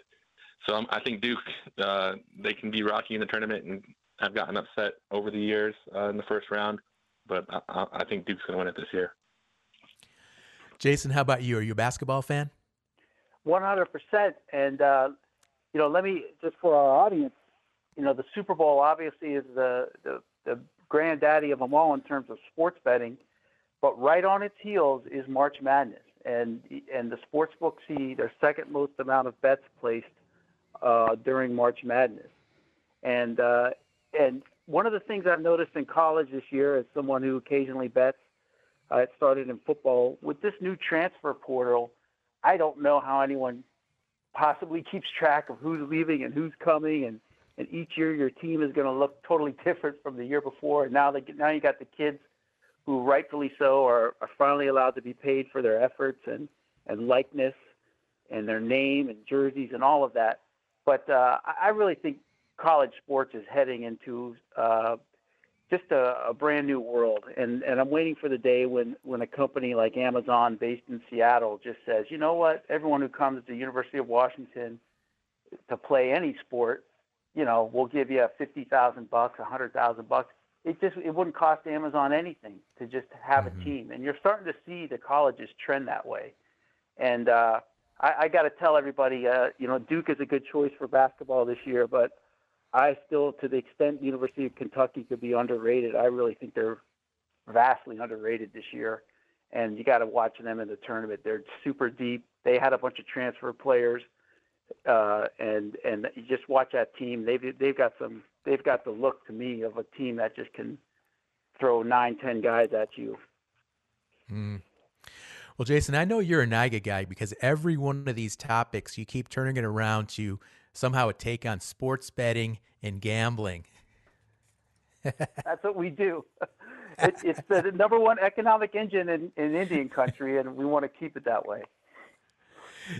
So um, I think Duke uh, they can be rocky in the tournament and have gotten upset over the years uh, in the first round, but I, I think Duke's going to win it this year. Jason, how about you? Are you a basketball fan? One hundred percent. And uh, you know, let me just for our audience, you know, the Super Bowl obviously is the the, the granddaddy of them all in terms of sports betting, but right on its heels is March Madness, and and the sports books see their second most amount of bets placed uh, during March Madness, and uh, and one of the things I've noticed in college this year, as someone who occasionally bets, uh, it started in football with this new transfer portal. I don't know how anyone possibly keeps track of who's leaving and who's coming, and and each year your team is going to look totally different from the year before. And now they now you got the kids who rightfully so are, are finally allowed to be paid for their efforts and and likeness and their name and jerseys and all of that. But uh, I really think college sports is heading into uh, just a, a brand new world, and and I'm waiting for the day when when a company like Amazon, based in Seattle, just says, you know what, everyone who comes to the University of Washington to play any sport, you know, we'll give you fifty thousand bucks, a hundred thousand bucks. It just it wouldn't cost Amazon anything to just have mm-hmm. a team, and you're starting to see the colleges trend that way, and. uh I, I got to tell everybody, uh, you know, Duke is a good choice for basketball this year, but I still, to the extent University of Kentucky could be underrated, I really think they're vastly underrated this year. And you got to watch them in the tournament. They're super deep. They had a bunch of transfer players, uh, and and you just watch that team. They've they've got some. They've got the look to me of a team that just can throw nine, ten guys at you. Mm. Well, Jason, I know you're a NIGA guy because every one of these topics you keep turning it around to somehow a take on sports betting and gambling. That's what we do. It, it's the number one economic engine in, in Indian country, and we want to keep it that way.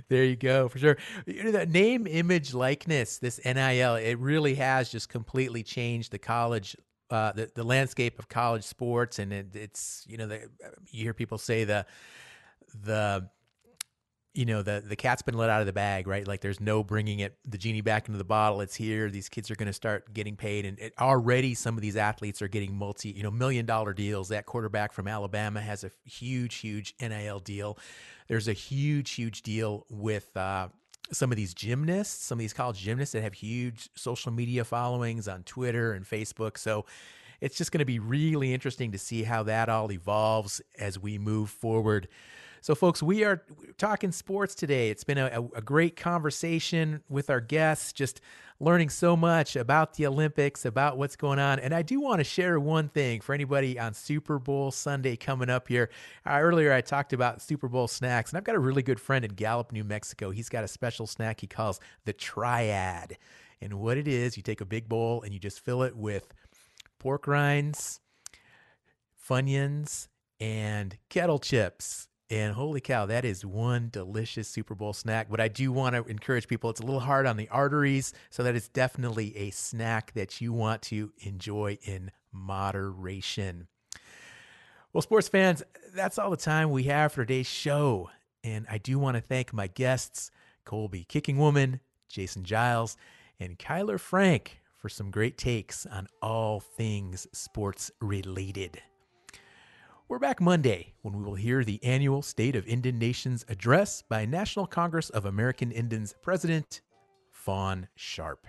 There you go, for sure. You know, that name, image, likeness, this NIL, it really has just completely changed the college uh, the the landscape of college sports, and it, it's you know the, you hear people say the the you know the the cat's been let out of the bag right? Like there's no bringing it the genie back into the bottle. It's here. These kids are going to start getting paid. And it, already some of these athletes are getting multi you know million dollar deals. That quarterback from alabama has a huge huge nil deal. There's a huge huge deal with uh, some of these gymnasts some of these college gymnasts that have huge social media followings on twitter and facebook. So it's just going to be really interesting to see how that all evolves as we move forward so, folks, we are talking sports today. It's been a, a, great conversation with our guests, just learning so much about the Olympics, about what's going on. And I do want to share one thing for anybody on Super Bowl Sunday coming up here. Uh, earlier, I talked about Super Bowl snacks, and I've got a really good friend in Gallup, New Mexico. He's got a special snack he calls the Triad. And what it is, you take a big bowl and you just fill it with pork rinds, Funyuns, and kettle chips and holy cow, that is one delicious Super Bowl snack. But I do want to encourage people, it's a little hard on the arteries, so that it's definitely a snack that you want to enjoy in moderation. Well, sports fans, that's all the time we have for today's show. And I do want to thank my guests, Colby Kicking Woman, Jason Giles, and Kyler Frank for some great takes on all things sports related. We're back Monday when we will hear the annual State of Indian Nations address by National Congress of American Indians President Fawn Sharp.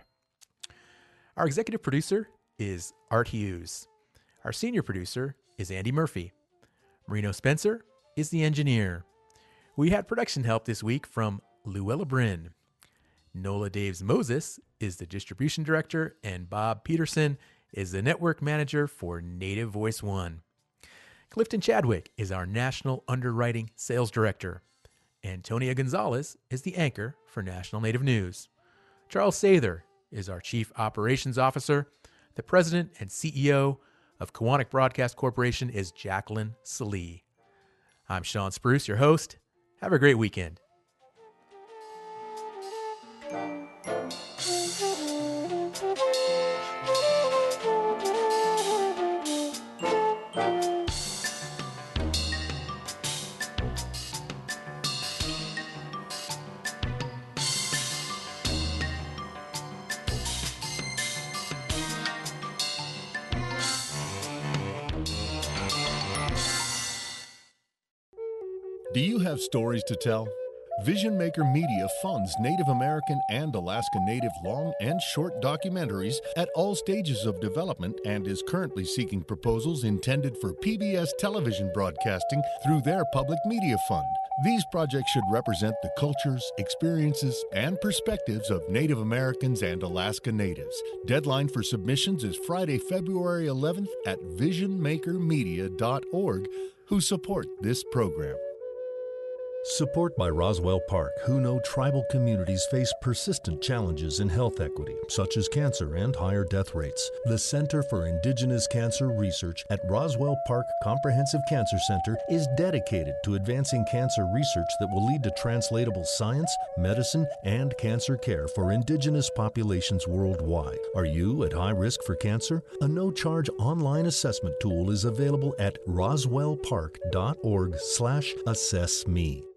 Our executive producer is Art Hughes. Our senior producer is Andy Murphy. Marino Spencer is the engineer. We had production help this week from Luella Brien. Nola Daves Moses is the distribution director, and Bob Peterson is the network manager for Native Voice One. Clifton Chadwick is our National Underwriting Sales Director. Antonia Gonzalez is the anchor for National Native News. Charles Sather is our Chief Operations Officer. The President and CEO of Koahnic Broadcast Corporation is Jaclyn Sallee. I'm Sean Spruce, your host. Have a great weekend. Do you have stories to tell? Vision Maker Media funds Native American and Alaska Native long and short documentaries at all stages of development and is currently seeking proposals intended for PBS television broadcasting through their public media fund. These projects should represent the cultures, experiences, and perspectives of Native Americans and Alaska Natives. Deadline for submissions is Friday, February 11th at visionmakermedia.org, who support this program. Support by Roswell Park, who know tribal communities face persistent challenges in health equity, such as cancer and higher death rates. The Center for Indigenous Cancer Research at Roswell Park Comprehensive Cancer Center is dedicated to advancing cancer research that will lead to translatable science, medicine, and cancer care for Indigenous populations worldwide. Are you at high risk for cancer? A no-charge online assessment tool is available at roswellpark.org/assessme.